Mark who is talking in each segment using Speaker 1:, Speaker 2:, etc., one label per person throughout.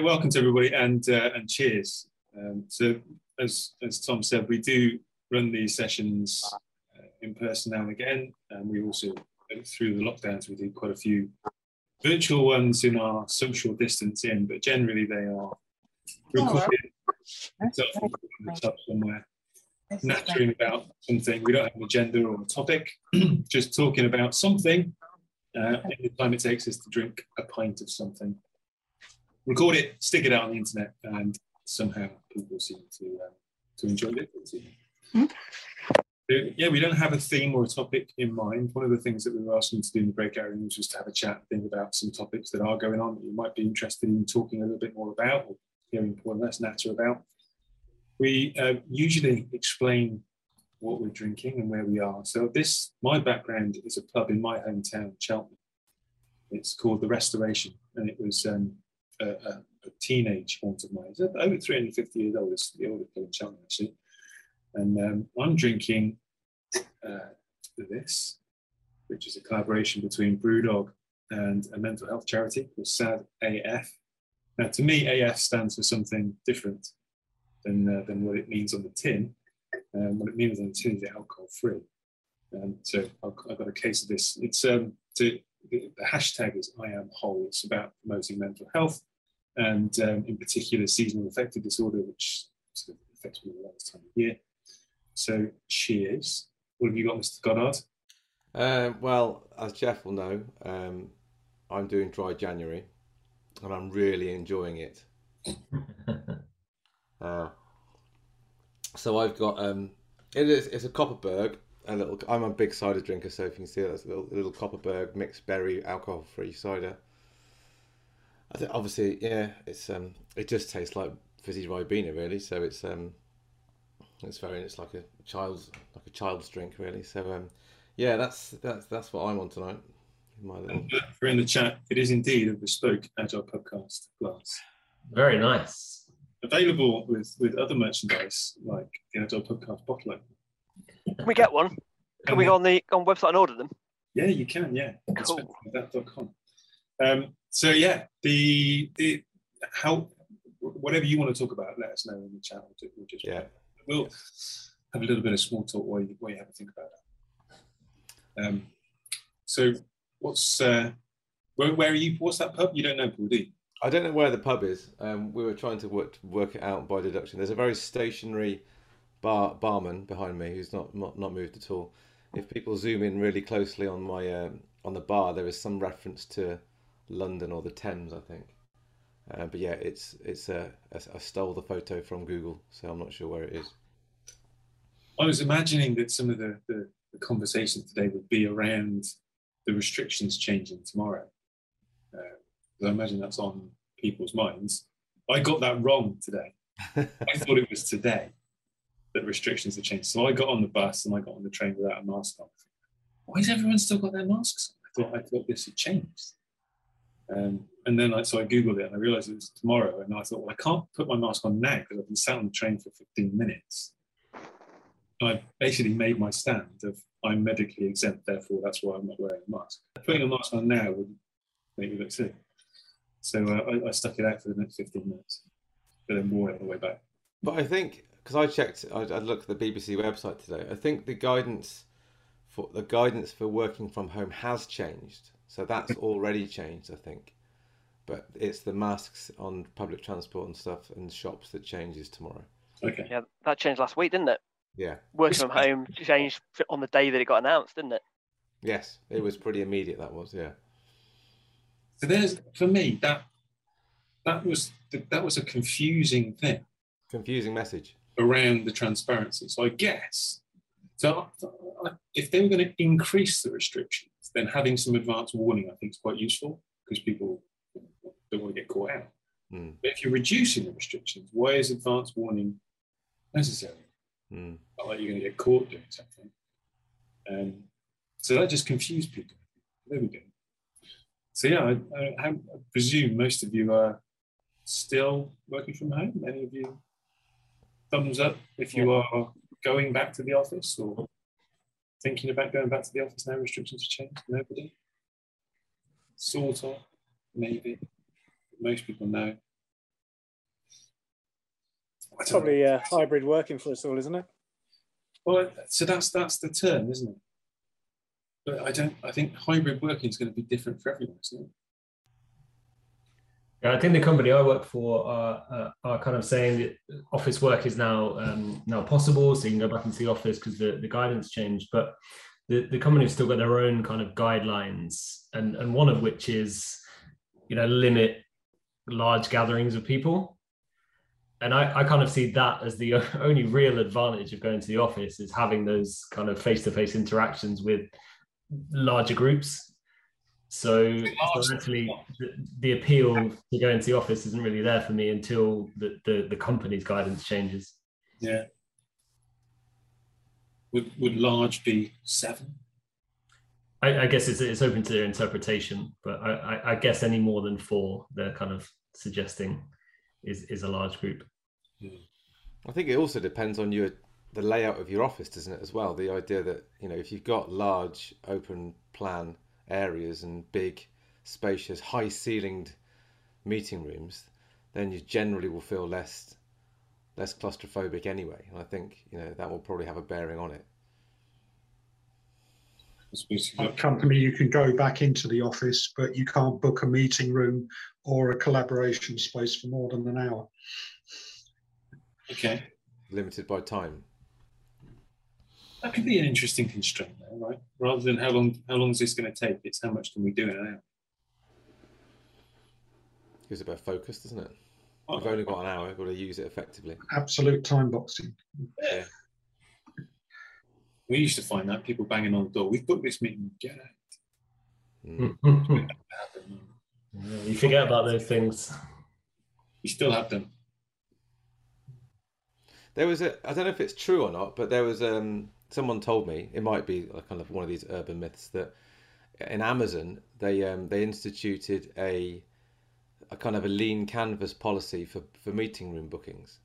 Speaker 1: welcome to everybody and uh, and cheers. Um, so as as Tom said, we do run these sessions uh, in person now and again, and we also through the lockdowns we do quite a few virtual ones in our social distance in, but generally they are recorded up somewhere, nattering about something. We don't have an agenda or a topic, just talking about something uh, in the time it takes us to drink a pint of something record it, stick it out on the internet, and somehow people seem to um, to enjoy it. Mm-hmm. Yeah, we don't have a theme or a topic in mind. One of the things that we were asking to do in the breakout rooms was to have a chat and think about some topics that are going on that you might be interested in talking a little bit more about or hearing and less natter about. We uh, usually explain what we're drinking and where we are. So this, my background is a pub in my hometown, Cheltenham. It's called the Restoration, and it was um, a, a, a teenage haunt of mine. It's over 350 years old. It's the oldest in Cheltenham, actually. And um, I'm drinking uh, this, which is a collaboration between Brewdog and a mental health charity called SAD AF. Now, to me, AF stands for something different than, uh, than what it means on the tin. Um, what it means on the tin is alcohol free. Um, so I've got a case of this. It's um, to, the hashtag is I am whole. It's about promoting mental health and um, in particular seasonal affective disorder, which sort of affects me a lot this time of year. So cheers. What have you got, Mr. Goddard?
Speaker 2: Uh, well, as Geoff will know, um, I'm doing dry January, and I'm really enjoying it. uh, so I've got um, it is it's a Kopparberg. a little. I'm a big cider drinker, so if you can see that's a little, a little Kopparberg mixed berry alcohol-free cider. I think obviously, yeah, it's um, it just tastes like fizzy ribena, really. So it's um, it's very, it's like a child's like a child's drink, really. So um, yeah, that's that's that's what I'm on tonight.
Speaker 1: My little... For in the chat, it is indeed a bespoke agile podcast glass.
Speaker 3: Very nice.
Speaker 1: Available with with other merchandise like the agile podcast bottle
Speaker 4: Can we get one? Can we go on the on website and order them?
Speaker 1: Yeah, you can. Yeah,
Speaker 4: cool.
Speaker 1: That.com. Um, so yeah, the the how whatever you want to talk about, let us know in the chat. We'll just
Speaker 2: yeah,
Speaker 1: we'll have a little bit of small talk while you, while you have to think about it. Um, so what's uh, where, where are you? What's that pub? You don't know, Paul, do you?
Speaker 2: I don't know where the pub is. Um, we were trying to work work it out by deduction. There's a very stationary bar barman behind me who's not not, not moved at all. If people zoom in really closely on my um, on the bar, there is some reference to London or the Thames, I think. Uh, but yeah, it's it's uh, I stole the photo from Google, so I'm not sure where it is.
Speaker 1: I was imagining that some of the, the, the conversation today would be around the restrictions changing tomorrow. Uh, I imagine that's on people's minds. I got that wrong today. I thought it was today that restrictions had changed. So I got on the bus and I got on the train without a mask on. Why has everyone still got their masks on? I thought I thought this had changed. Um, and then I, so I Googled it and I realized it was tomorrow. And I thought, well, I can't put my mask on now because I've been sat on the train for 15 minutes. I basically made my stand of I'm medically exempt, therefore that's why I'm not wearing a mask. Putting a mask on now would make me look sick. So uh, I, I, stuck it out for the next 15 minutes, but then wore it on the way back.
Speaker 2: But I think, because I checked, I, I looked at the BBC website today, I think the guidance for the guidance for working from home has changed so that's already changed, I think. But it's the masks on public transport and stuff and shops that changes tomorrow.
Speaker 1: Okay.
Speaker 4: Yeah, that changed last week, didn't it?
Speaker 2: Yeah.
Speaker 4: Working from home changed on the day that it got announced, didn't it?
Speaker 2: Yes, it was pretty immediate. That was, yeah.
Speaker 1: So there's for me that that was that was a confusing thing.
Speaker 2: Confusing message
Speaker 1: around the transparency. So I guess so if they were going to increase the restrictions, then having some advance warning, I think, is quite useful because people don't want to get caught out.
Speaker 2: Mm.
Speaker 1: But if you're reducing the restrictions, why is advance warning necessary?
Speaker 2: Mm.
Speaker 1: Not like you're going to get caught doing something. Um, so that just confused people. There we go. So yeah, I, I, I, presume most of you are still working from home. Any of you, thumbs up if you are going back to the office or thinking about going back to the office now? Restrictions have changed. Nobody. Sort of, maybe. Most people know. It's
Speaker 5: probably uh, hybrid working for us all, isn't it?
Speaker 1: Well, so that's that's the term, isn't it? But I don't. I think hybrid working is going to be different for everyone, isn't it?
Speaker 3: Yeah, I think the company I work for are, uh, are kind of saying that office work is now um, now possible, so you can go back into the office because the, the guidance changed. But the, the company have still got their own kind of guidelines, and, and one of which is, you know, limit large gatherings of people. And I, I kind of see that as the only real advantage of going to the office is having those kind of face-to-face interactions with larger groups so, so actually, the, the, appeal to go into the office isn't really there for me until the, the, the company's guidance changes.
Speaker 1: Yeah. Would, would large be seven?
Speaker 3: I, I guess it's, it's open to interpretation, but I, I, I, guess any more than four, they're kind of suggesting is, is a large group.
Speaker 2: I think it also depends on your the layout of your office, doesn't it, as well? The idea that, you know, if you've got large open plan areas and big, spacious, high ceilinged meeting rooms, then you generally will feel less less claustrophobic anyway. And I think you know that will probably have a bearing on it.
Speaker 6: A company, you can go back into the office, but you can't book a meeting room or a collaboration space for more than an hour.
Speaker 1: Okay.
Speaker 2: Limited by time
Speaker 1: that could be an interesting constraint there, right? Rather than how long how long is this going to take, it's how much can we do in an hour.
Speaker 2: Gives a bit of focus, doesn't it? Oh, We've only got an hour, we've got to use it effectively.
Speaker 6: Absolute time boxing.
Speaker 1: Yeah. We used to find that people banging on the door. We've booked this meeting. Get out.
Speaker 3: Mm. you forget about those things.
Speaker 1: You still have them.
Speaker 2: There was a. I don't know if it's true or not, but there was um someone told me it might be kind of one of these urban myths that in Amazon they um, they instituted a a kind of a lean canvas policy for for meeting room bookings.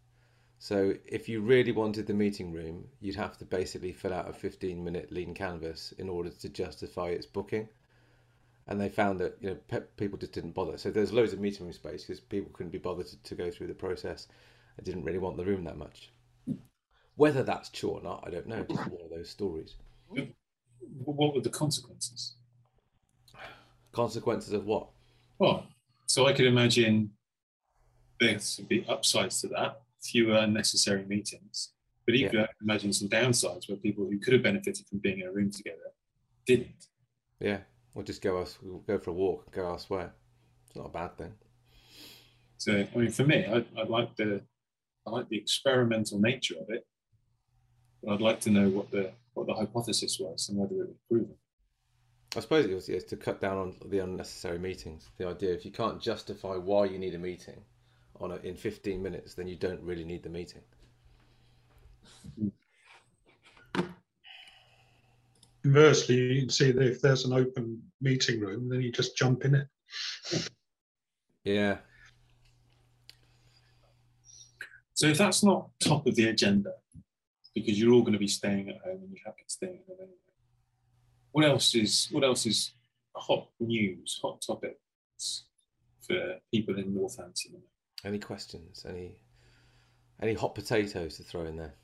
Speaker 2: So if you really wanted the meeting room, you'd have to basically fill out a 15 minute lean canvas in order to justify its booking. And they found that you know pe- people just didn't bother. So there's loads of meeting room space because people couldn't be bothered to, to go through the process. and didn't really want the room that much. Whether that's true or not, I don't know. Just one of those stories.
Speaker 1: What were the consequences?
Speaker 2: Consequences of what?
Speaker 1: Well, so I could imagine there would be upsides to that, fewer unnecessary meetings. But equally, yeah. I imagine some downsides where people who could have benefited from being in a room together didn't.
Speaker 2: Yeah, or just go us go for a walk, go elsewhere. It's not a bad thing.
Speaker 1: So, I mean, for me, I, I like the I like the experimental nature of it, but I'd like to know what the what the hypothesis was and whether it was proven.
Speaker 2: I suppose it was to cut down on the unnecessary meetings. The idea if you can't justify why you need a meeting on a, in 15 minutes, then you don't really need the meeting.
Speaker 6: Conversely, you can see that if there's an open meeting room, then you just jump in it.
Speaker 2: Yeah.
Speaker 1: So if that's not top of the agenda, because you're all going to be staying at home and you're happy to stay at home anyway. What else is what else is hot news, hot topics for people in Northampton?
Speaker 2: Any questions? Any any hot potatoes to throw in there?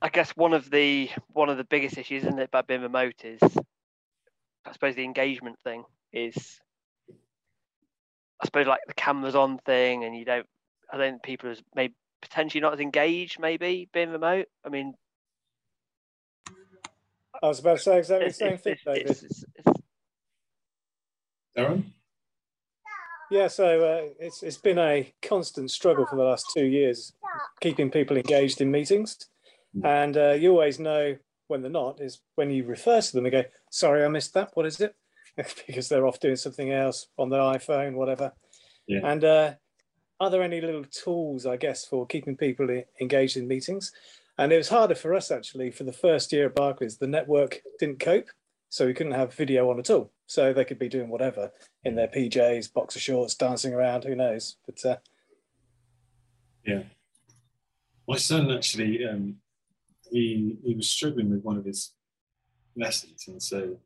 Speaker 4: I guess one of the one of the biggest issues, isn't it, about being remote is I suppose the engagement thing is I suppose like the cameras on thing, and you don't. I don't think people are maybe potentially not as engaged, maybe being remote. I mean,
Speaker 5: I was about to say exactly the same thing, David. It's, it's, it's...
Speaker 1: Darren.
Speaker 5: Yeah, so uh, it's it's been a constant struggle for the last two years, keeping people engaged in meetings, and uh, you always know when they're not is when you refer to them and go, "Sorry, I missed that. What is it?" because they're off doing something else on their iPhone, whatever. Yeah. And uh, are there any little tools, I guess, for keeping people engaged in meetings? And it was harder for us actually for the first year at Barclays. The network didn't cope, so we couldn't have video on at all. So they could be doing whatever in their PJs, boxer shorts, dancing around. Who knows? But uh,
Speaker 1: yeah, my son actually um, he he was struggling with one of his lessons, and so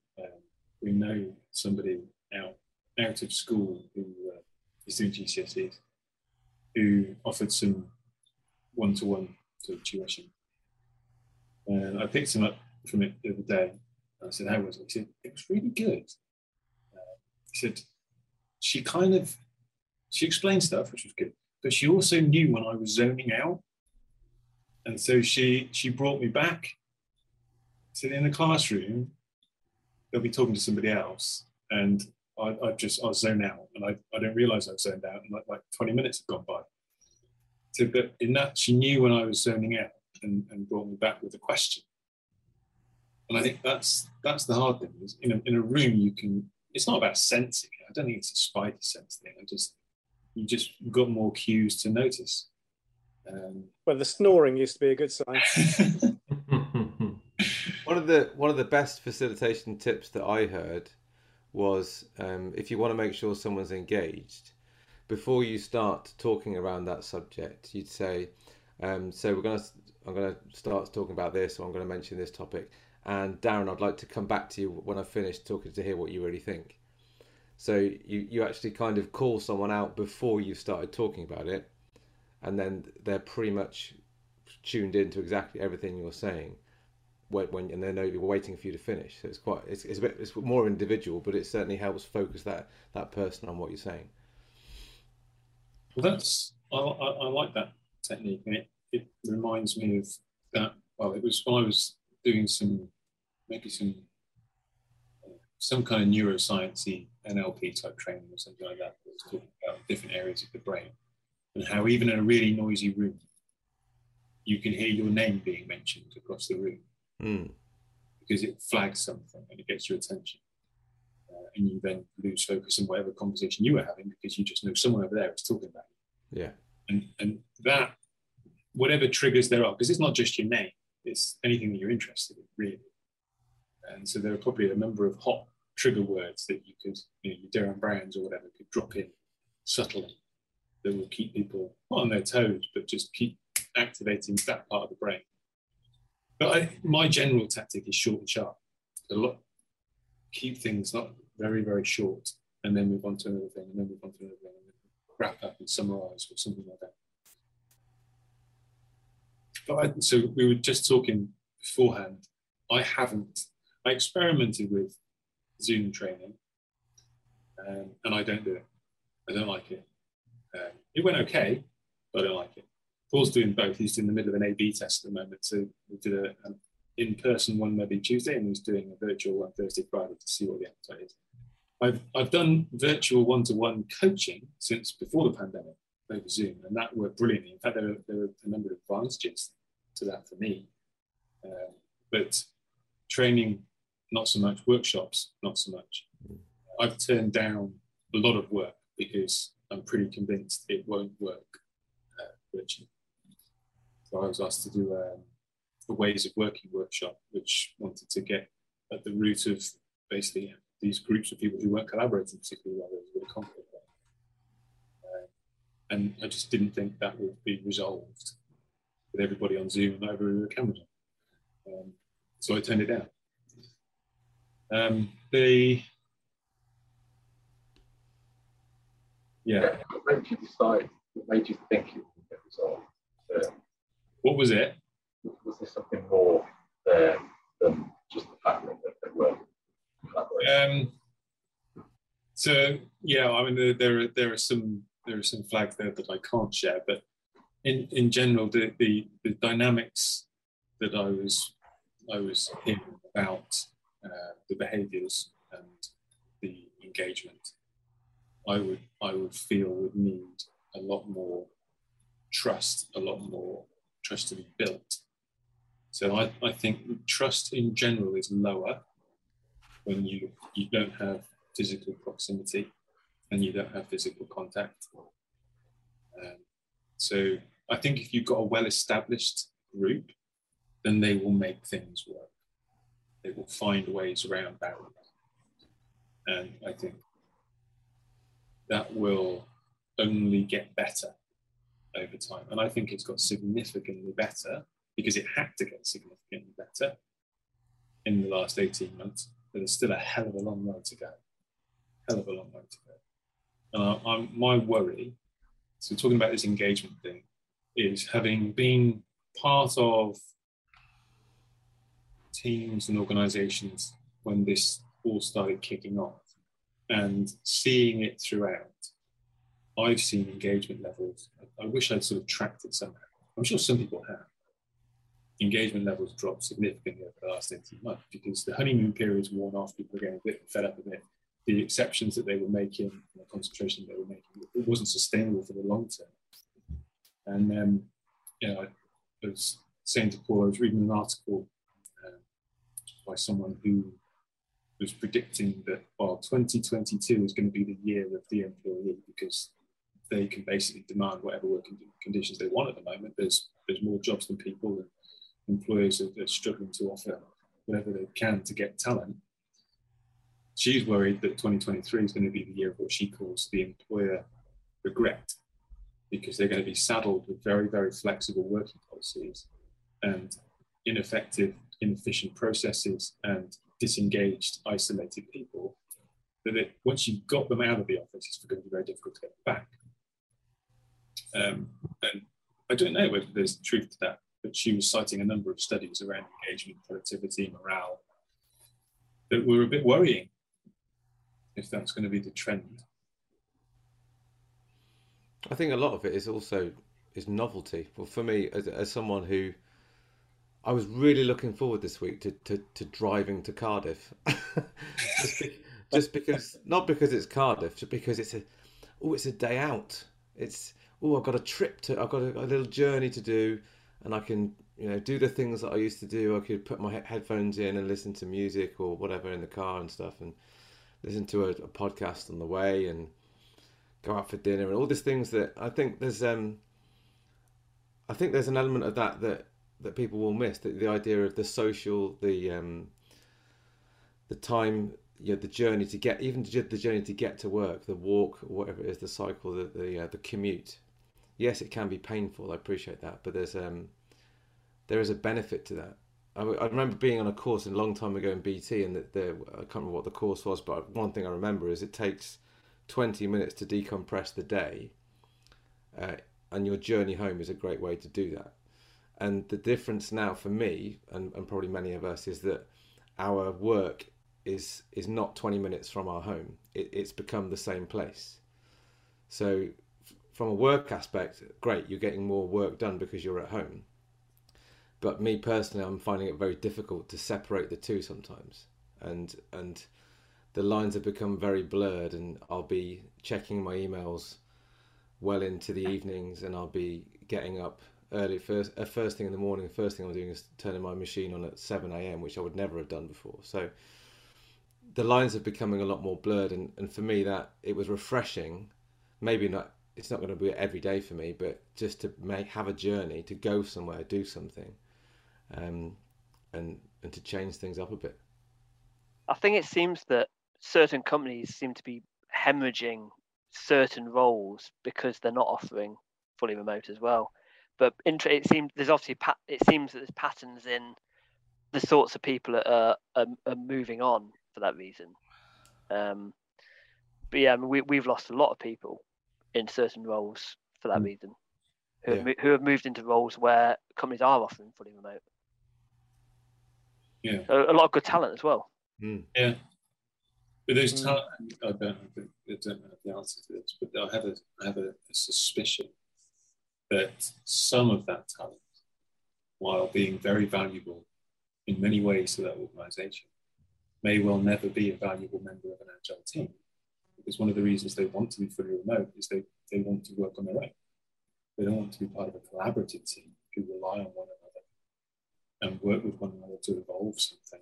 Speaker 1: we know somebody out out of school who uh, he's doing GCSEs, who offered some one-to-one sort of tuition. And I picked him up from it the other day. And I said, "How was it?" He said, "It was really good." Uh, he said, "She kind of she explained stuff, which was good, but she also knew when I was zoning out, and so she she brought me back. So in the classroom, they'll be talking to somebody else, and I, I just I zone out, and I, I don't realize I've zoned out, and like, like 20 minutes have gone by. So, but in that, she knew when I was zoning out, and, and brought me back with a question. And I think that's that's the hard thing. Is in a, in a room, you can. It's not about sensing. I don't think it's a spider sense thing. I just you just got more cues to notice. Um,
Speaker 5: well, the snoring used to be a good sign.
Speaker 2: one of the one of the best facilitation tips that I heard was um, if you want to make sure someone's engaged, before you start talking around that subject, you'd say, um, "So we're gonna I'm gonna start talking about this, or I'm gonna mention this topic." And Darren, I'd like to come back to you when I've finished talking to hear what you really think. So you, you actually kind of call someone out before you've started talking about it, and then they're pretty much tuned into exactly everything you're saying. When, when and they know you're waiting for you to finish. So it's quite it's, it's a bit it's more individual, but it certainly helps focus that that person on what you're saying.
Speaker 1: Well, that's I, I, I like that technique, and it, it reminds me of that. Well, it was when I was doing some maybe some uh, some kind of neurosciencey NLP type training or something like that. That was talking about different areas of the brain and how even in a really noisy room, you can hear your name being mentioned across the room
Speaker 2: mm.
Speaker 1: because it flags something and it gets your attention. Uh, and you then lose focus in whatever conversation you were having because you just know someone over there is talking about
Speaker 2: you. Yeah.
Speaker 1: And, and that, whatever triggers there are, because it's not just your name, it's anything that you're interested in, really. And so there are probably a number of hot trigger words that you could, you know, your Derren Browns or whatever, could drop in subtly that will keep people not on their toes, but just keep activating that part of the brain. But I, my general tactic is short and sharp. A lot, keep things not very, very short, and then move on to another thing, and then move on to another thing, and then wrap up and summarize or something like that. But I, so we were just talking beforehand. I haven't. I experimented with Zoom training, um, and I don't do it. I don't like it. Um, it went okay, but I don't like it. Paul's doing both. He's in the middle of an A/B test at the moment. So we did a, an in-person one maybe Tuesday, and he's doing a virtual one Thursday, Friday to see what the appetite is. I've I've done virtual one-to-one coaching since before the pandemic over Zoom, and that worked brilliantly. In fact, there were, there are a number of advantages to that for me. Um, but training not so much. Workshops, not so much. I've turned down a lot of work because I'm pretty convinced it won't work uh, virtually. I was asked to do um, a ways of working workshop, which wanted to get at the root of basically these groups of people who weren't collaborating particularly well. There was a bit of conflict there. Uh, and I just didn't think that would be resolved with everybody on Zoom and over the camera. Um, so I turned it down. Um, yeah.
Speaker 7: What made you decide? What made you think it would get resolved? Um,
Speaker 1: what was it?
Speaker 7: Was there something more there than just the fact that they were?
Speaker 1: Um, so yeah, I mean there, there are there are some there are some flags there that I can't share, but in in general the the, the dynamics that I was I was hearing about uh, the behaviours and the engagement, I would I would feel would need a lot more trust, a lot more trust to be built. So I, I think trust in general is lower when you you don't have physical proximity and you don't have physical contact. Um, so I think if you've got a well-established group, then they will make things work they will find ways around barriers. And I think that will only get better over time. And I think it's got significantly better because it had to get significantly better in the last 18 months. But there's still a hell of a long way to go. Hell of a long way to go. And I'm, my worry, so talking about this engagement thing, is having been part of teams and organizations when this all started kicking off and seeing it throughout. I've seen engagement levels. I wish I'd sort of tracked it somehow. I'm sure some people have. Engagement levels dropped significantly over the last 18 months because the honeymoon period's worn off. People are getting a bit fed up with it. The exceptions that they were making, the concentration they were making, it wasn't sustainable for the long term. And um, you know, I was saying to Paul, I was reading an article uh, by someone who was predicting that well, 2022 is going to be the year of the employee because they can basically demand whatever working conditions they want at the moment. There's there's more jobs than people, and employers are, are struggling to offer whatever they can to get talent. She's worried that 2023 is going to be the year of what she calls the employer regret, because they're going to be saddled with very, very flexible working policies and ineffective, inefficient processes and disengaged, isolated people. That once you've got them out of the office, it's going to be very difficult to get back. Um, and I don't know whether there's truth to that, but she was citing a number of studies around engagement, productivity, morale that were a bit worrying if that's going to be the trend.
Speaker 2: I think a lot of it is also is novelty. Well, for me, as, as someone who I was really looking forward this week to, to, to driving to Cardiff, just, be, just, because not because it's Cardiff, just because it's a oh it's a day out. It's oh I've got a trip to I've got a, a, little journey to do, and I can you know do the things that I used to do. I could put my headphones in and listen to music or whatever in the car and stuff, and listen to a, a podcast on the way and go out for dinner and all these things that I think there's um I think there's an element of that that that people will miss the, the idea of the social the um the time you know, the journey to get even the journey to get to work the walk whatever it is the cycle the the, uh, the commute yes it can be painful I appreciate that but there's um there is a benefit to that I, I remember being on a course a long time ago in BT and that there I can't remember what the course was but one thing I remember is it takes 20 minutes to decompress the day, uh, and your journey home is a great way to do that. And the difference now for me, and, and probably many of us, is that our work is is not 20 minutes from our home. It, it's become the same place. So, from a work aspect, great, you're getting more work done because you're at home. But me personally, I'm finding it very difficult to separate the two sometimes, and and the lines have become very blurred, and I'll be checking my emails well into the evenings, and I'll be getting up early first uh, first thing in the morning. First thing I'm doing is turning my machine on at seven a.m., which I would never have done before. So the lines are becoming a lot more blurred, and, and for me that it was refreshing. Maybe not. It's not going to be every day for me, but just to make have a journey to go somewhere, do something, um, and and to change things up a bit.
Speaker 4: I think it seems that certain companies seem to be hemorrhaging certain roles because they're not offering fully remote as well. But it seems there's obviously it seems that there's patterns in the sorts of people that are, are, are moving on for that reason. Um, but yeah, I mean, we we've lost a lot of people in certain roles for that mm. reason, who yeah. have, who have moved into roles where companies are offering fully remote.
Speaker 1: Yeah,
Speaker 4: a, a lot of good talent as well.
Speaker 2: Mm.
Speaker 1: Yeah, but there's mm. talent. I don't, I don't have the answer to this, but I have a, I have a, a suspicion that some of that talent, while being very valuable in many ways to that organisation, may well never be a valuable member of an agile team. Because one of the reasons they want to be fully remote is they, they want to work on their own. They don't want to be part of a collaborative team who rely on one another and work with one another to evolve something.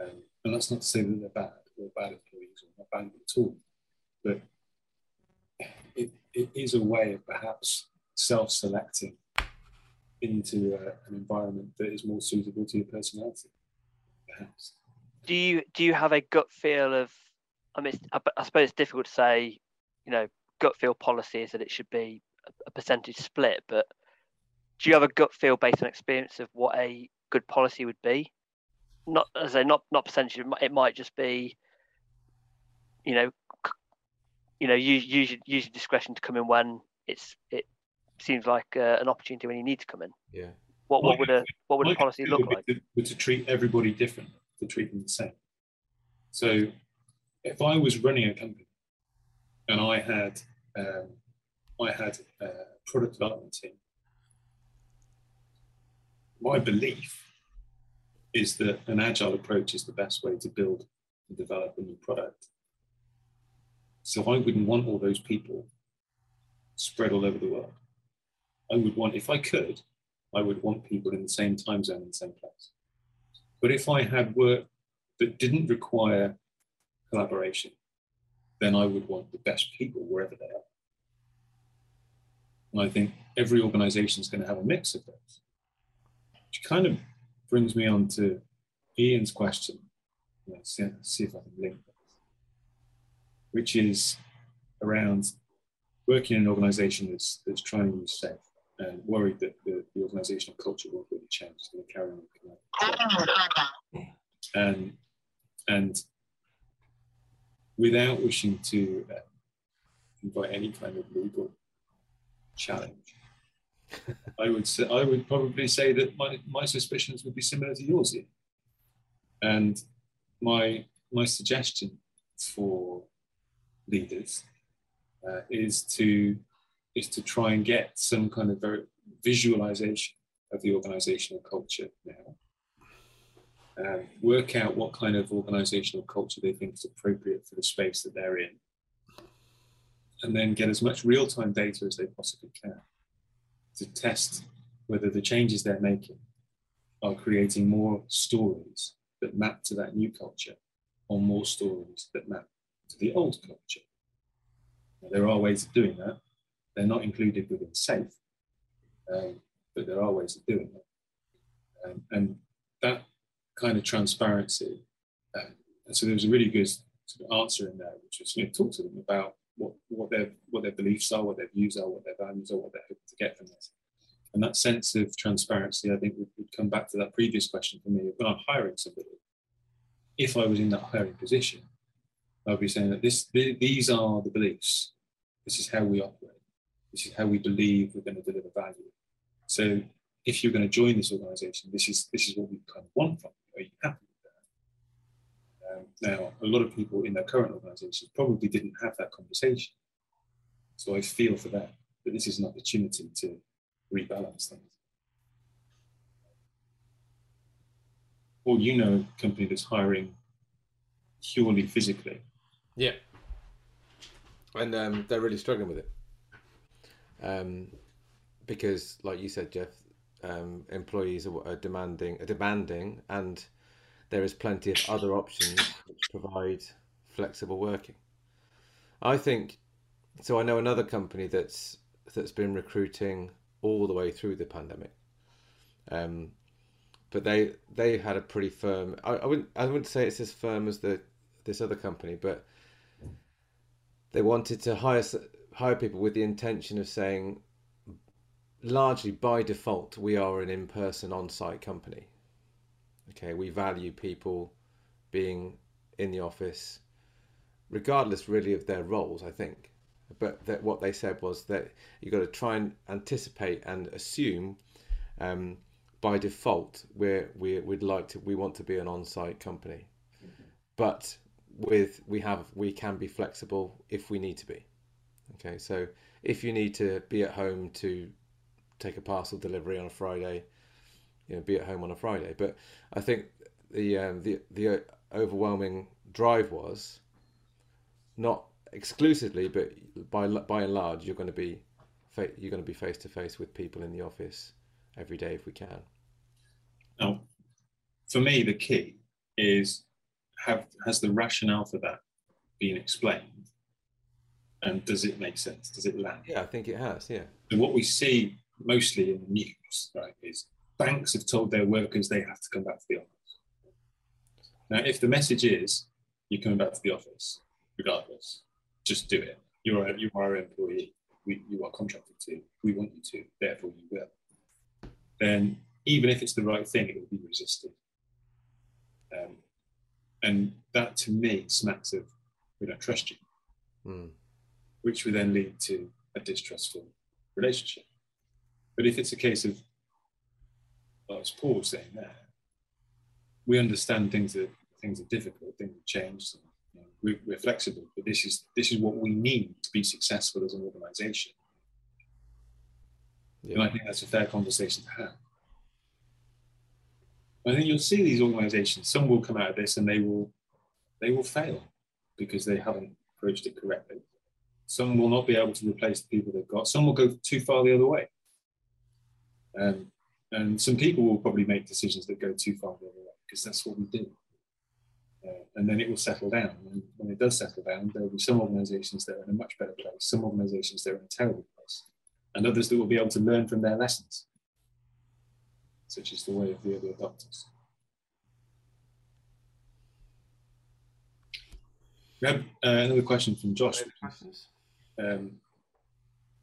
Speaker 1: Um, and that's not to say that they're bad or bad employees or not bad at all. But it, it is a way of perhaps self-selecting into a, an environment that is more suitable to your personality, perhaps.
Speaker 4: Do you do you have a gut feel of? I mean, I, I suppose it's difficult to say. You know, gut feel policy is that it should be a, a percentage split, but do you have a gut feel based on experience of what a good policy would be? Not as say, not not percentage. It might just be you know, you know, use use your, use your discretion to come in when it's it seems like uh, an opportunity when you need to come in.
Speaker 2: Yeah.
Speaker 4: What what would a what would a policy look like?
Speaker 1: Would to treat everybody different, to treat them the same. So, if I was running a company and I had um, I had a product development team, my belief is that an agile approach is the best way to build and develop a new product. So I wouldn't want all those people spread all over the world. I would want, if I could, I would want people in the same time zone in the same place. But if I had work that didn't require collaboration, then I would want the best people wherever they are. And I think every organization is going to have a mix of those, which kind of brings me on to Ian's question. Let's see, see if I can link this, which is around working in an organization that's, that's trying to use SAFe and worried that the, the organizational culture won't really change. It's going to carry on. Mm, and, and without wishing to uh, invite any kind of legal challenge, I would say, I would probably say that my, my suspicions would be similar to yours here. And my my suggestion for leaders uh, is to is to try and get some kind of very visualization of the organizational culture now. Uh, work out what kind of organizational culture they think is appropriate for the space that they're in. And then get as much real time data as they possibly can to test whether the changes they're making are creating more stories that map to that new culture or more stories that map to the old culture. Now, there are ways of doing that. They're not included within SAFe, um, but there are ways of doing it. Um, and that kind of transparency. Uh, and so there was a really good sort of answer in there, which was you know, talk to them about what, what their what their beliefs are, what their views are, what their values are, what they're hoping to get from this. And that sense of transparency, I think, would, would come back to that previous question for me. When I'm hiring somebody, if I was in that hiring position, I'd be saying that this th- these are the beliefs. This is how we operate. This is how we believe we're going to deliver value. So if you're going to join this organization, this is this is what we kind of want from. Are you happy with that? Um, now, a lot of people in their current organizations probably didn't have that conversation. So I feel for that, but this is an opportunity to rebalance things. Or you know a company that's hiring purely physically.
Speaker 2: Yeah. And um, they're really struggling with it. Um, because, like you said, Geoff, um, employees are, are demanding, are demanding, and there is plenty of other options which provide flexible working. I think so. I know another company that's that's been recruiting all the way through the pandemic, um, but they they had a pretty firm. I, I wouldn't I wouldn't say it's as firm as the this other company, but they wanted to hire hire people with the intention of saying largely by default, we are an in person on site company. Okay, we value people being in the office, regardless really of their roles, I think. But that what they said was that you've got to try and anticipate and assume um, by default we're, we we'd like to we want to be an on-site company, but with we have we can be flexible if we need to be. Okay, so if you need to be at home to take a parcel delivery on a Friday, you know, be at home on a Friday. But I think the um, the the overwhelming drive was not exclusively, but by by and large, you're going to be you're going to be face to face with people in the office every day if we can.
Speaker 1: Now, for me, the key is have has the rationale for that been explained, and does it make sense? Does it land?
Speaker 2: Yeah, I think it has. Yeah.
Speaker 1: And what we see mostly in the news, right, is banks have told their workers they have to come back to the office. Now, if the message is you're coming back to the office, regardless, just do it. You are you are an employee. We, you are contracted to. We want you to. Therefore, you will. Then, even if it's the right thing, it will be resisted. Um, and that, to me, smacks of we don't trust you.
Speaker 2: Mm.
Speaker 1: which would then lead to a distrustful relationship. But if it's a case of, well, as Paul was saying there, we understand things that things are difficult, things have changed, you know, we, we're flexible. But this is this is what we need to be successful as an organisation. And I think that's a fair conversation to have. I think you'll see these organisations. Some will come out of this and they will they will fail because they haven't approached it correctly. Some will not be able to replace the people they've got. Some will go too far the other way. Um, and some people will probably make decisions that go too far the other way because that's what we do. Uh, and then it will settle down. And when it does settle down, there will be some organizations that are in a much better place, some organizations that are in a terrible place, and others that will be able to learn from their lessons, such as the way of the early adopters. We have uh, another question from Josh. Um,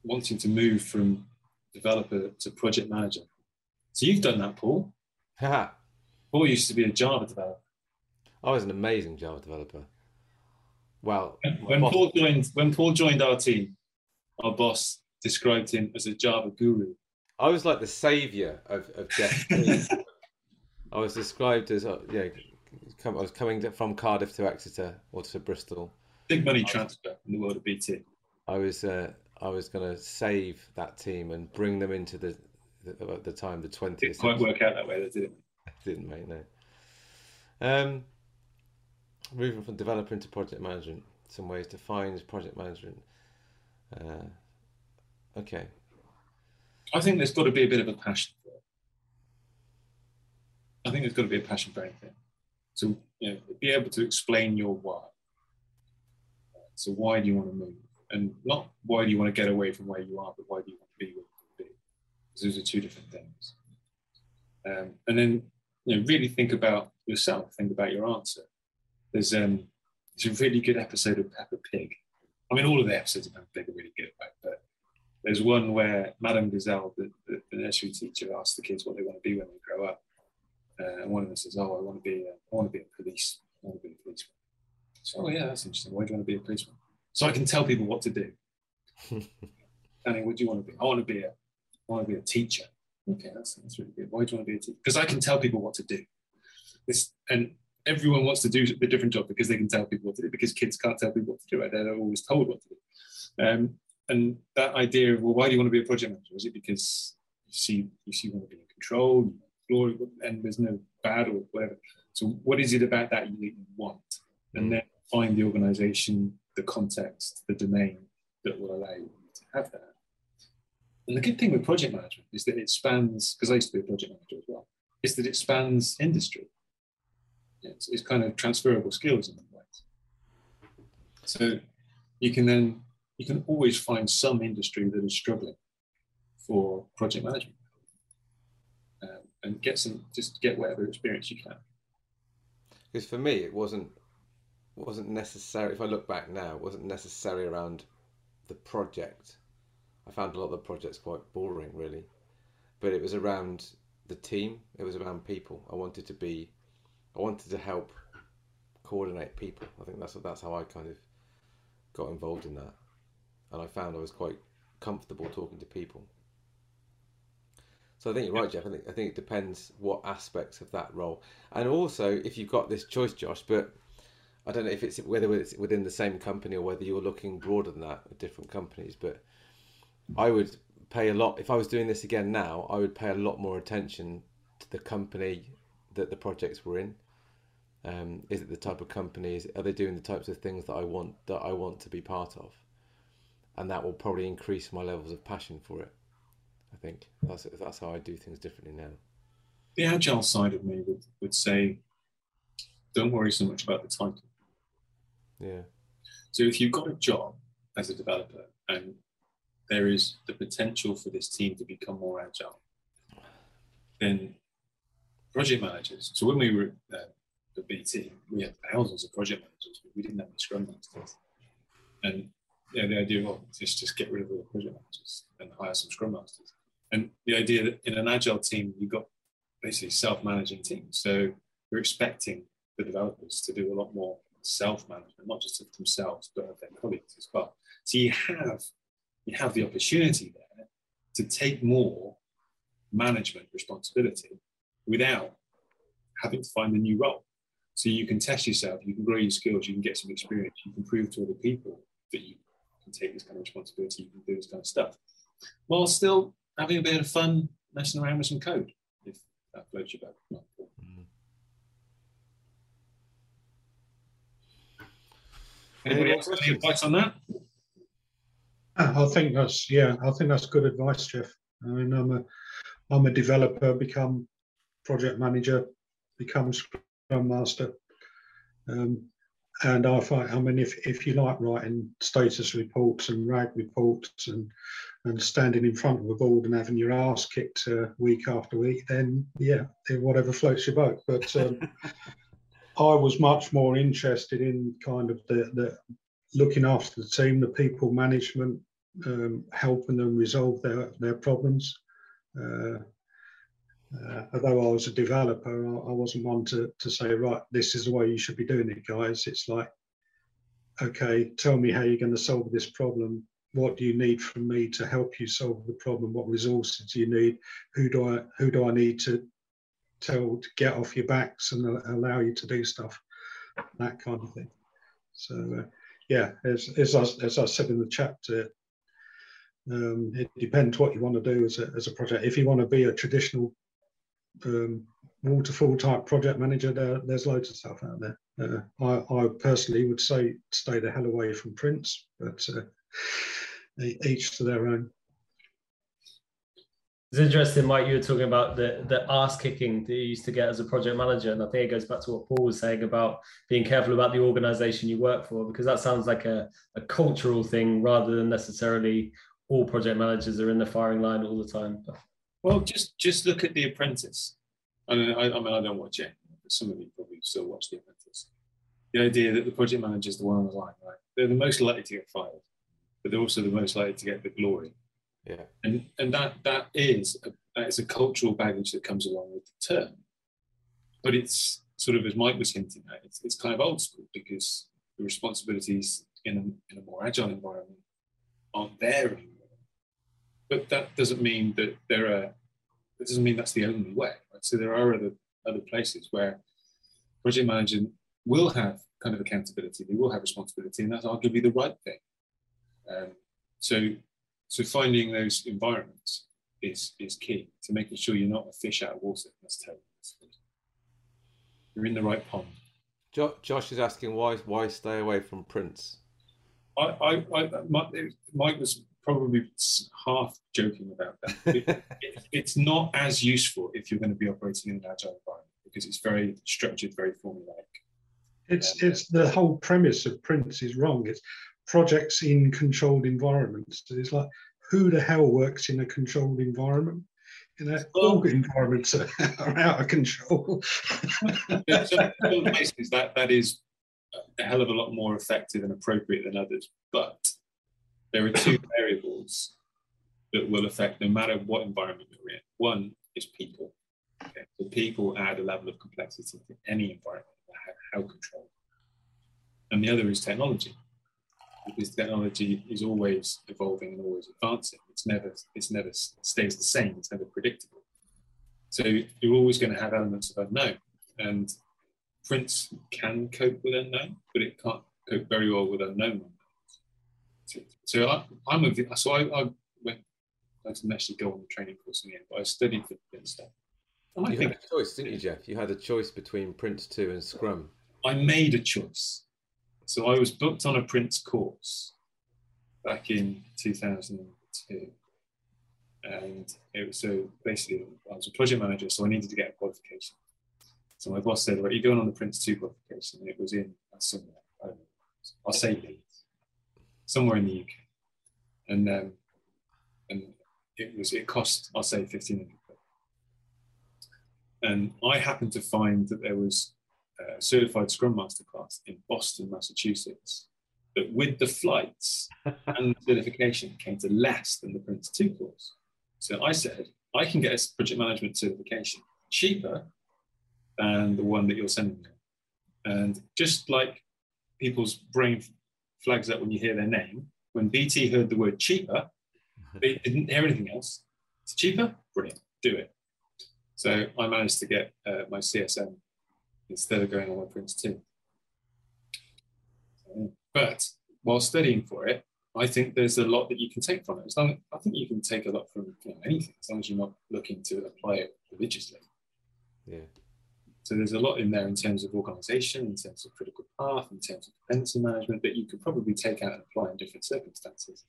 Speaker 1: wanting to move from developer to project manager. So you've done that, Paul. Paul used to be a Java developer.
Speaker 2: I was an amazing Java developer. Well,
Speaker 1: When
Speaker 2: boss-
Speaker 1: Paul joined, when Paul joined our team, our boss described him as a Java guru.
Speaker 2: I was like the savior of, of Geoff. I was described as, uh, know, come, I was coming to- from Cardiff to Exeter or to Bristol.
Speaker 1: Big money transfer in the world of BT.
Speaker 2: I was, uh, I was going to save that team and bring them into the, the the time the twentieth.
Speaker 1: Didn't quite work out that way, though, did it?
Speaker 2: Didn't mate, no. Um, moving from developer into project management. Some ways to find project management. Uh, okay.
Speaker 1: I think there's got to be a bit of a passion for it. I think there's got to be a passion for anything. So, you know, be able to explain your why. So, why do you want to move? And not why do you want to get away from where you are, but why do you want to be where you want to be? Because those are two different things. Um, and then, you know, really think about yourself. Think about your answer. There's um, there's a really good episode of Peppa Pig. I mean, all of the episodes of Peppa Pig are really good, right? But there's one where Madame Gazelle, the, the, the nursery teacher, asks the kids what they want to be when they grow up. Uh, and one of them says, "Oh, I want to be, a, I want to be a police. I want to be a policeman." So, oh yeah, that's interesting. Why do you want to be a policeman? So I can tell people what to do. Danny, what do you want to be? I want to be a, I want to be a teacher. Okay, that's, that's really good. Why do you want to be a teacher? Because I can tell people what to do. This and everyone wants to do a different job because they can tell people what to do. Because kids can't tell people what to do. Right? They're always told what to do. Um, and that idea of well, why do you want to be a project manager? Is it because you see you see you want to be in control, glory, and there's no bad or whatever? So what is it about that you want? And then find the organisation, the context, the domain that will allow you to have that. And the good thing with project management is that it spans, because I used to be a project manager as well, is that it spans industry. It's, it's kind of transferable skills in many ways. So you can then, you can always find some industry that is struggling for project management um, and get some, just get whatever experience you can.
Speaker 2: Because for me, it wasn't wasn't necessary. If I look back now, wasn't necessary around the project. I found a lot of the projects quite boring, really, but it was around the team. It was around people. I wanted to be, I wanted to help coordinate people. I think that's that's how I kind of got involved in that, and I found I was quite comfortable talking to people. So I think you're right, Geoff. I think I think it depends what aspects of that role, and also if you've got this choice, Josh. But I don't know if it's whether it's within the same company or whether you're looking broader than that at different companies. But I would pay a lot if I was doing this again now. I would pay a lot more attention to the company that the projects were in. Um, is it the type of company? Is, are they doing the types of things that I want that I want to be part of? And that will probably increase my levels of passion for it. I think that's that's how I do things differently now.
Speaker 1: The agile side of me would, would say, don't worry so much about the title.
Speaker 2: Yeah.
Speaker 1: So if you've got a job as a developer and there is the potential for this team to become more agile, then project managers. So when we were uh, the BT, we had thousands of project managers, but we didn't have any scrum masters. And yeah, the idea of just just get rid of all the project managers and hire some scrum masters. And the idea that in an agile team, you've got basically self-managing teams. So you're expecting the developers to do a lot more self-management, not just of themselves, but of their colleagues as well. So you have you have the opportunity there to take more management responsibility without having to find a new role. So you can test yourself, you can grow your skills, you can get some experience, you can prove to other people that you can take this kind of responsibility, you can do this kind of stuff, while still having a bit of fun messing around with some code, if that floats your boat. Anybody else got any advice on that?
Speaker 6: I think that's yeah. I think that's good advice, Geoff. I mean, I'm a I'm a developer, become project manager, become scrum master, um, and I find I mean, if if you like writing status reports and RAG reports and and standing in front of a board and having your ass kicked uh, week after week, then yeah, whatever floats your boat. But um, I was much more interested in kind of the, the looking after the team, the people management, um, helping them resolve their, their problems. Uh, uh, although I was a developer, I, I, wasn't one to, to say, right, this is the way you should be doing it, guys. It's like, okay, tell me how you're going to solve this problem. What do you need from me to help you solve the problem? What resources do you need? Who do I who do I need to tell to get off your backs and allow you to do stuff, that kind of thing. So uh, yeah, as, as, I, as I said in the chapter, um, it depends what you want to do as a, as a project. If you want to be a traditional um, waterfall type project manager, there, there's loads of stuff out there. Uh, I, I, personally would say stay the hell away from Prince, but uh, each to their own.
Speaker 3: It's interesting, Mike. You were talking about the the ass kicking that you used to get as a project manager, and I think it goes back to what Paul was saying about being careful about the organisation you work for, because that sounds like a, a cultural thing rather than necessarily all project managers are in the firing line all the time.
Speaker 1: Well, just just look at The Apprentice. I mean, I, I mean, I don't watch it. But some of you probably still watch The Apprentice. The idea that the project manager is the one on the line, right? They're the most likely to get fired, but they're also the most likely to get the glory
Speaker 2: yeah.
Speaker 1: And and that that is a, that is a cultural baggage that comes along with the term. But it's sort of as Mike was hinting at, it's, it's kind of old school because the responsibilities in a, in a more agile environment aren't there anymore. But that doesn't mean that there are that doesn't mean that's the only way. Right? So there are other other places where project management will have kind of accountability, they will have responsibility, and that's arguably the right thing. Um, so so finding those environments is is key to making sure you're not a fish out of water. That's terrible. You're in the right pond.
Speaker 2: Josh is asking why why stay away from Prince.
Speaker 1: I, I, I Mike was probably half joking about that. it, it, it's not as useful if you're going to be operating in an agile environment because it's very structured, very formulaic.
Speaker 6: It's um, it's the whole premise of Prince is wrong. It's projects in controlled environments. It's like, who the hell works in a controlled environment? You know, all environments are, are, out of control.
Speaker 1: yeah, so places that that is a hell of a lot more effective and appropriate than others. But there are two variables that will affect no matter what environment you're in. One is people. Okay? So people add a level of complexity to any environment, how, how controlled. And the other is technology because technology is always evolving and always advancing. It's never it's never stays the same. It's never predictable. So you're always going to have elements of unknown, and Prince can cope with unknown, but it can't cope very well with unknown. So, so I, am a so I, I went. I didn't actually go on the training course in the end, but I studied for Prince stuff.
Speaker 2: And you I had a choice, didn't you, Geoff? You had a choice between Prince two and Scrum.
Speaker 1: I made a choice. So I was booked on a Prince course back in 2002. And it was so basically, I was a project manager, so I needed to get a qualification. So my boss said, right, you're going on the Prince 2 qualification. And it was in somewhere, I'll say Leeds, somewhere in the UK. And um, and it was it cost I'll say fifteen hundred. And I happened to find that there was uh, certified Scrum Master class in Boston, Massachusetts, that with the flights and certification came to less than the Prince 2 course. So I said, I can get a project management certification cheaper than the one that you're sending me. And just like people's brain flags up when you hear their name, when BT heard the word cheaper, they didn't hear anything else. It's cheaper? Brilliant, do it. So I managed to get uh, my CSM instead of going on my Prince 2. But while studying for it, I think there's a lot that you can take from it. As long, I think you can take a lot from you know, anything, as long as you're not looking to apply it religiously.
Speaker 2: Yeah.
Speaker 1: So there's a lot in there in terms of organisation, in terms of critical path, in terms of dependency management that you could probably take out and apply in different circumstances.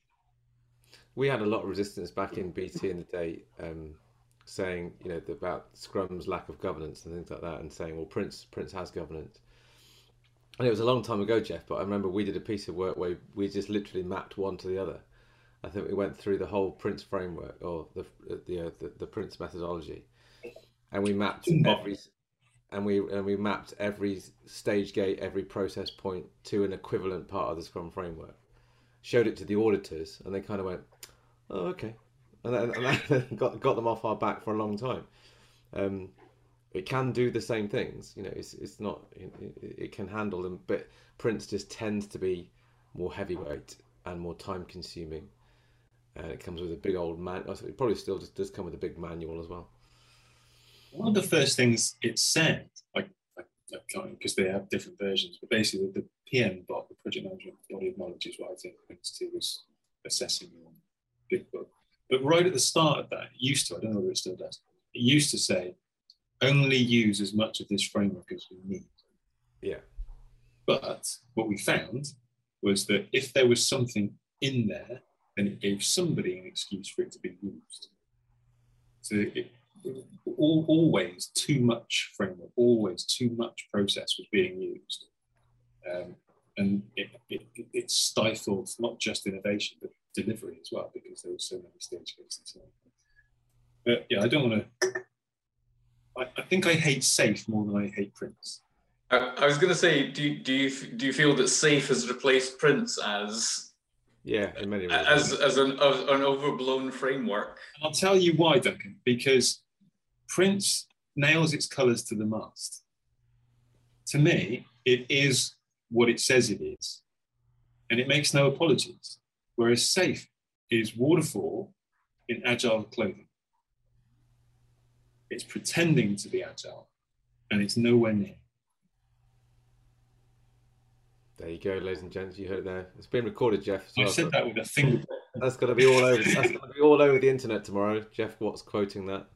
Speaker 2: We had a lot of resistance back in BT in the day, um, saying you know about Scrum's lack of governance and things like that, and saying well Prince Prince has governance. And it was a long time ago, Geoff, but I remember we did a piece of work where we just literally mapped one to the other. I think we went through the whole Prince framework or the the uh, the, the Prince methodology, and we mapped every and we and we mapped every stage gate, every process point to an equivalent part of the Scrum framework. Showed it to the auditors, and they kind of went, "Oh, okay," and, and got got them off our back for a long time. Um, it can do the same things, you know. It's it's not it, it can handle them, but Prince just tends to be more heavyweight and more time consuming, and it comes with a big old man. It probably still just does come with a big manual as well
Speaker 1: one of the first things it said, like, because they have different versions, but basically the PMBOK, the project management body of knowledge, is what I think Prince 2 was assessing on Big Book. But right at the start of that, it used to, I don't know whether it still does, it used to say, only use as much of this framework as we need.
Speaker 2: Yeah.
Speaker 1: But what we found was that if there was something in there, then it gave somebody an excuse for it to be used. So it, all, always too much framework, always too much process was being used. Um, and it, it, it, stifled not just innovation, but delivery as well, because there were so many stage gates and so on. But yeah, I don't want to. I, I, think I hate SAFe more than I hate Prince.
Speaker 8: I, uh, I was going to say, do you, do you do you feel that SAFe has replaced Prince as
Speaker 2: yeah, in many ways.
Speaker 8: As, as an, as an overblown framework.
Speaker 1: I'll tell you why, Duncan, because Prince nails its colours to the mast. To me, it is what it says it is, and it makes no apologies. Whereas SAFe is waterfall in agile clothing. It's pretending to be agile, and it's nowhere near.
Speaker 2: There you go, ladies and gents. You heard it there. It's been recorded, Geoff.
Speaker 1: So I said that with a finger.
Speaker 2: That's going to be all over. That's going to be all over the internet tomorrow. Geoff Watts quoting that.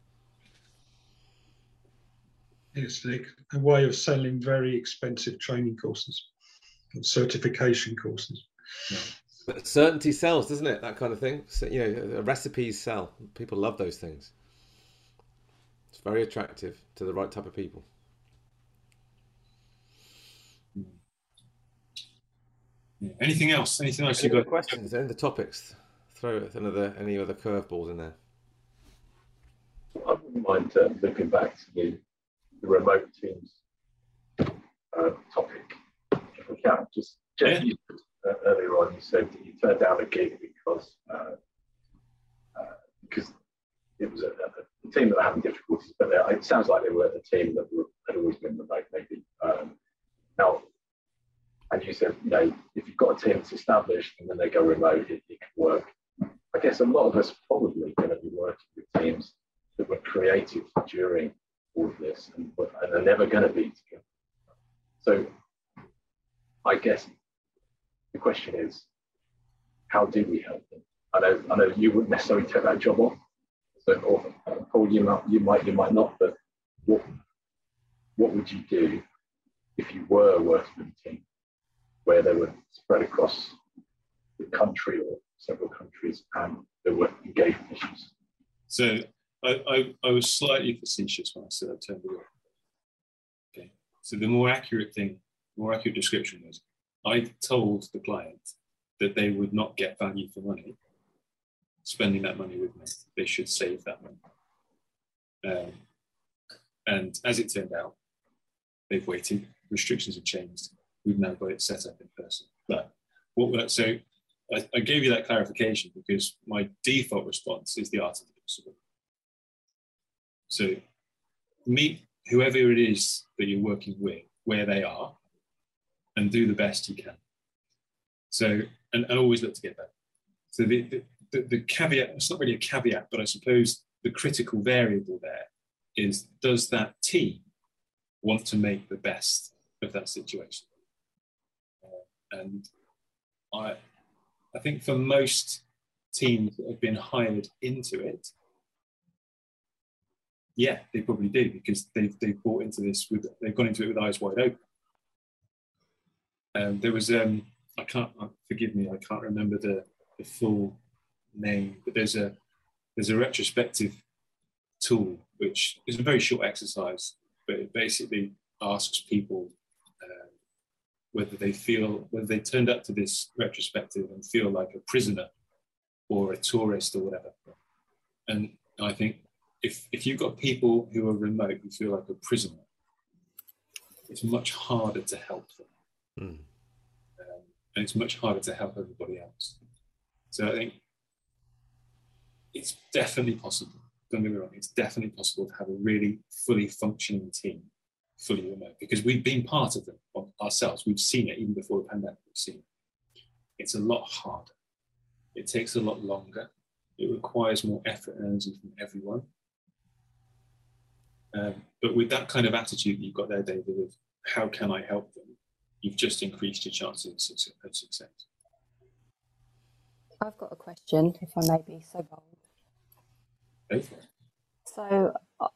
Speaker 6: It's like a way of selling very expensive training courses, and certification courses.
Speaker 2: But certainty sells, doesn't it? That kind of thing. So, you know, recipes sell. People love those things. It's very attractive to the right type of people.
Speaker 1: Yeah. Anything else? Anything else
Speaker 2: Any
Speaker 1: you got?
Speaker 2: Questions? Any the topics? Throw another any other curveballs in there.
Speaker 7: I wouldn't mind uh, looking back to the the remote teams uh, topic. If we can, just Geoff, yeah. Uh, earlier on, you said you turned down a gig because uh, uh because it was a, a, team that were having difficulties, but it sounds like they were the team that were, had always been remote, maybe. Um, now, and you said, you know, if you've got a team that's established and then they go remote, it, it can work. I guess a lot of us probably going to be working with teams that were created during all of this and, and they're never going to be together. So I guess the question is, how do we help them? I know, I know you wouldn't necessarily take that job on. So, or Paul, you might, you might, you might not. But what, what would you do if you were working with a team where they were spread across the country or several countries and there were engagement issues?
Speaker 1: So I, I, I, was slightly facetious when I said I turned away. Okay. So the more accurate thing, more accurate description was I told the client that they would not get value for money spending that money with me. They should save that money. Um, and as it turned out, they've waited. Restrictions have changed. We've now got it set up in person. But what so I, I gave you that clarification because my default response is the art of the possible. So meet whoever it is that you're working with, where they are, and do the best you can. So, and, and always look to get better. So the, the, the, the caveat, it's not really a caveat, but I suppose the critical variable there is does that team want to make the best of that situation? Uh, and I, I think for most teams that have been hired into it, yeah, they probably do because they've, they've bought into this with they've gone into it with eyes wide open. Um, there was um, I can't uh, forgive me I can't remember the, the full name, but there's a there's a retrospective tool which is a very short exercise, but it basically asks people uh, whether they feel whether they turned up to this retrospective and feel like a prisoner or a tourist or whatever. And I think if if you've got people who are remote who feel like a prisoner, it's much harder to help them,
Speaker 2: Mm.
Speaker 1: um, and it's much harder to help everybody else. So I think it's definitely possible. Don't get me wrong; it's definitely possible to have a really fully functioning team, fully remote, because we've been part of them ourselves. We've seen it even before the pandemic. We've seen it. It's a lot harder. It takes a lot longer. It requires more effort and energy from everyone. Um, but with that kind of attitude you've got there, David, of how can I help them, you've just increased your chances of success.
Speaker 9: I've got a question, if I may be so bold.
Speaker 1: It.
Speaker 9: So, uh,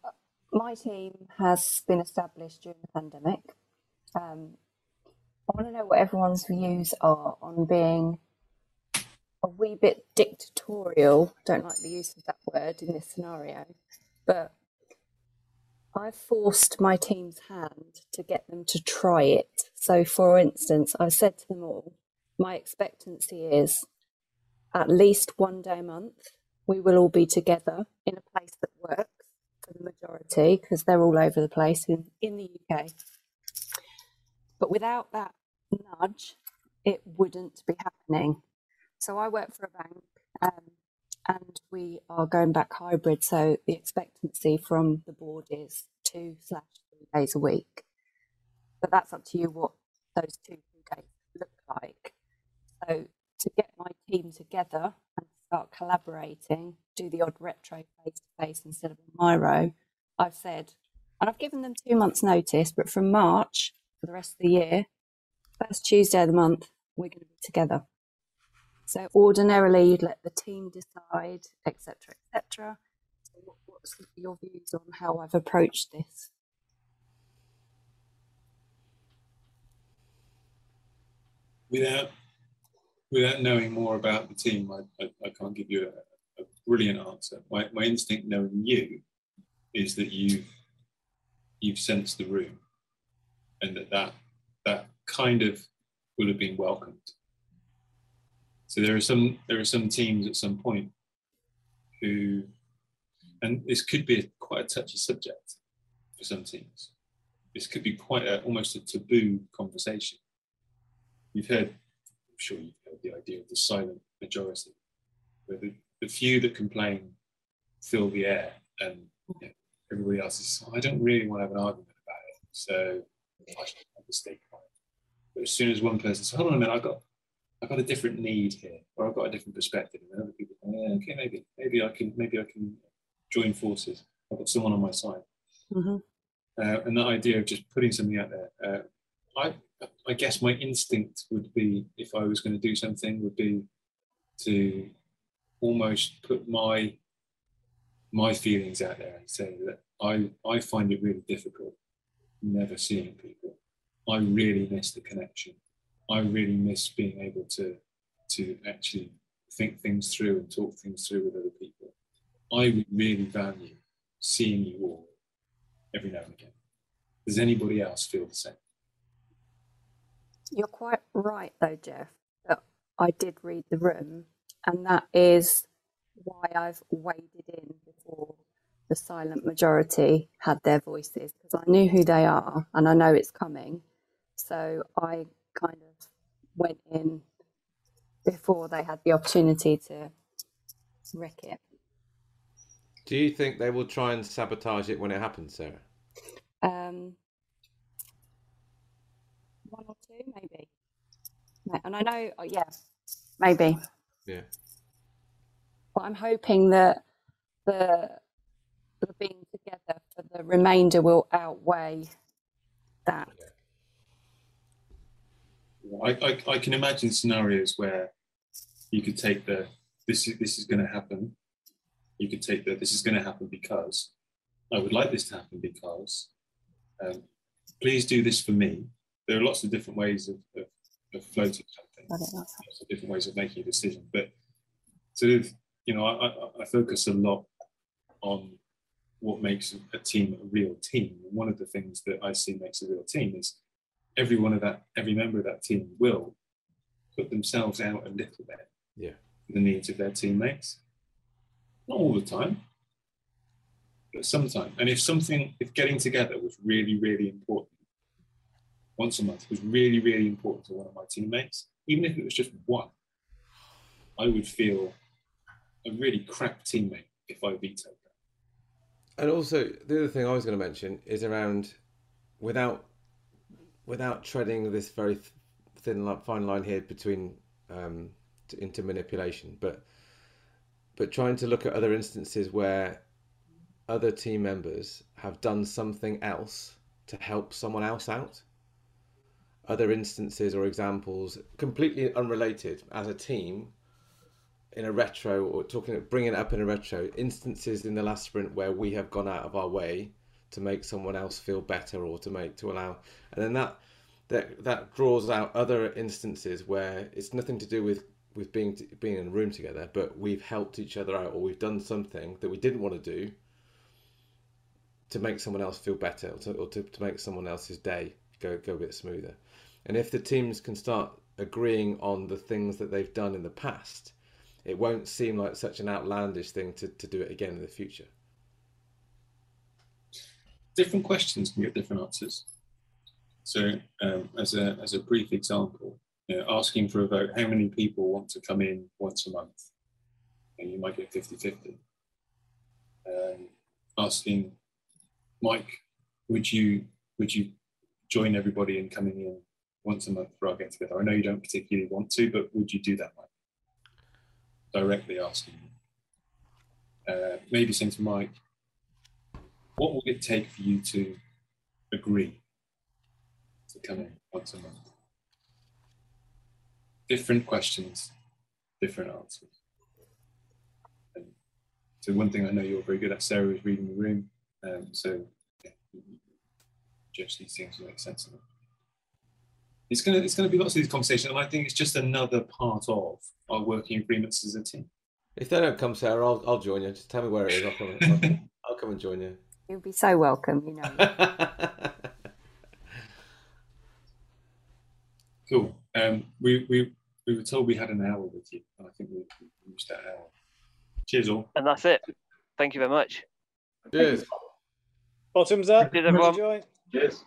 Speaker 9: my team has been established during the pandemic. Um, I want to know what everyone's views are on being a wee bit dictatorial. Don't like the use of that word in this scenario, but I've forced my team's hand to get them to try it. So, for instance, I've said to them all, my expectancy is at least one day a month, we will all be together in a place that works for the majority because they're all over the place in, in the UK. But without that nudge, it wouldn't be happening. So I work for a bank um, and we are going back hybrid. So the expectancy from the board is two slash three days a week. But that's up to you what those two, days look like. So to get my team together and start collaborating, do the odd retro face to face instead of a Miro, I've said, and I've given them two months' notice, but from March for the rest of the year, first Tuesday of the month, we're going to be together. So ordinarily, you'd let the team decide, etc., etc. So what, what's your views on how I've approached this?
Speaker 1: Without without knowing more about the team, I, I, I can't give you a, a brilliant answer. My, my instinct, knowing you, is that you've you've sensed the room, and that that that kind of would have been welcomed. So there are some there are some teams at some point who, and this could be a, quite a touchy subject for some teams. This could be quite a, almost a taboo conversation. You've heard, I'm sure you've heard the idea of the silent majority, where the, the few that complain fill the air, and you know, everybody else is. Oh, I don't really want to have an argument about it, so I should have stake on it. But as soon as one person says, "Hold on a minute, I've got, I've got a different need here, or I've got a different perspective," and other people, go, yeah, okay, maybe, maybe I can, maybe I can join forces. I've got someone on my side.
Speaker 9: Mm-hmm.
Speaker 1: Uh, and that idea of just putting something out there, uh, I, I guess my instinct would be, if I was going to do something, would be to almost put my my feelings out there and say that I, I find it really difficult never seeing people. I really miss the connection. I really miss being able to to actually think things through and talk things through with other people. I would really value seeing you all every now and again. Does anybody else feel the same?
Speaker 9: You're quite right, though, Geoff. That I did read the room, and that is why I've waded in before the silent majority had their voices because I knew who they are and I know it's coming. So I kind of went in before they had the opportunity to wreck it.
Speaker 2: Do you think they will try and sabotage it when it happens, Sarah?
Speaker 9: Um, one or two, maybe. And I know, oh, yeah, maybe.
Speaker 2: Yeah.
Speaker 9: but I'm hoping that the the being together for the remainder will outweigh that.
Speaker 1: I, I, I can imagine scenarios where you could take the this is this is going to happen. You could take the this is going to happen because I would like this to happen because um, please do this for me. There are lots of different ways of, of, of floating something, lots of different ways of making a decision. But sort of, you know, I, I, I focus a lot on what makes a team a real team. And one of the things that I see makes a real team is every one of that, every member of that team will put themselves out a little bit
Speaker 2: Yeah.
Speaker 1: for the needs of their teammates. Not all the time, but sometimes. And if something, if getting together was really, really important once a month was really, really important to one of my teammates, even if it was just one, I would feel a really crap teammate if I vetoed that.
Speaker 2: And also, the other thing I was going to mention is around without without treading this very thin li- fine line here between um, to, into manipulation, but but trying to look at other instances where other team members have done something else to help someone else out. Other instances or examples completely unrelated as a team in a retro or talking bringing it up in a retro instances in the last sprint where we have gone out of our way to make someone else feel better or to make to allow and then that that that draws out other instances where it's nothing to do with with being being in a room together but we've helped each other out or we've done something that we didn't want to do to make someone else feel better or to, or to, to make someone else's day go go a bit smoother and if the teams can start agreeing on the things that they've done in the past it won't seem like such an outlandish thing to, to do it again in the future.
Speaker 1: Different questions can get different answers. So, um, as a as a brief example, you know, asking for a vote, how many people want to come in once a month? And you might get 50 50. Um, asking Mike, would you would you join everybody in coming in once a month for our get together? I know you don't particularly want to, but would you do that, Mike? Directly asking. Uh, maybe saying to Mike, what will it take for you to agree to come once a month? Different questions, different answers. And so one thing I know you're very good at, Sarah, is reading the room. Um, so yeah, judge these things to make sense of them. It's gonna it's gonna be lots of these conversations, and I think it's just another part of our working agreements as a team.
Speaker 2: If they don't come, Sarah, I'll, I'll join you. Just tell me where it is. I'll come, I'll, I'll come and join you.
Speaker 9: You'll be so welcome, you know.
Speaker 1: Cool. Um, we, we, we were told we had an hour with you, and I think we, we reached that hour. Cheers, all.
Speaker 4: And that's it. Thank you very much.
Speaker 2: Cheers.
Speaker 5: Bottoms up.
Speaker 4: Cheers, everyone.
Speaker 5: Enjoy.
Speaker 7: Cheers.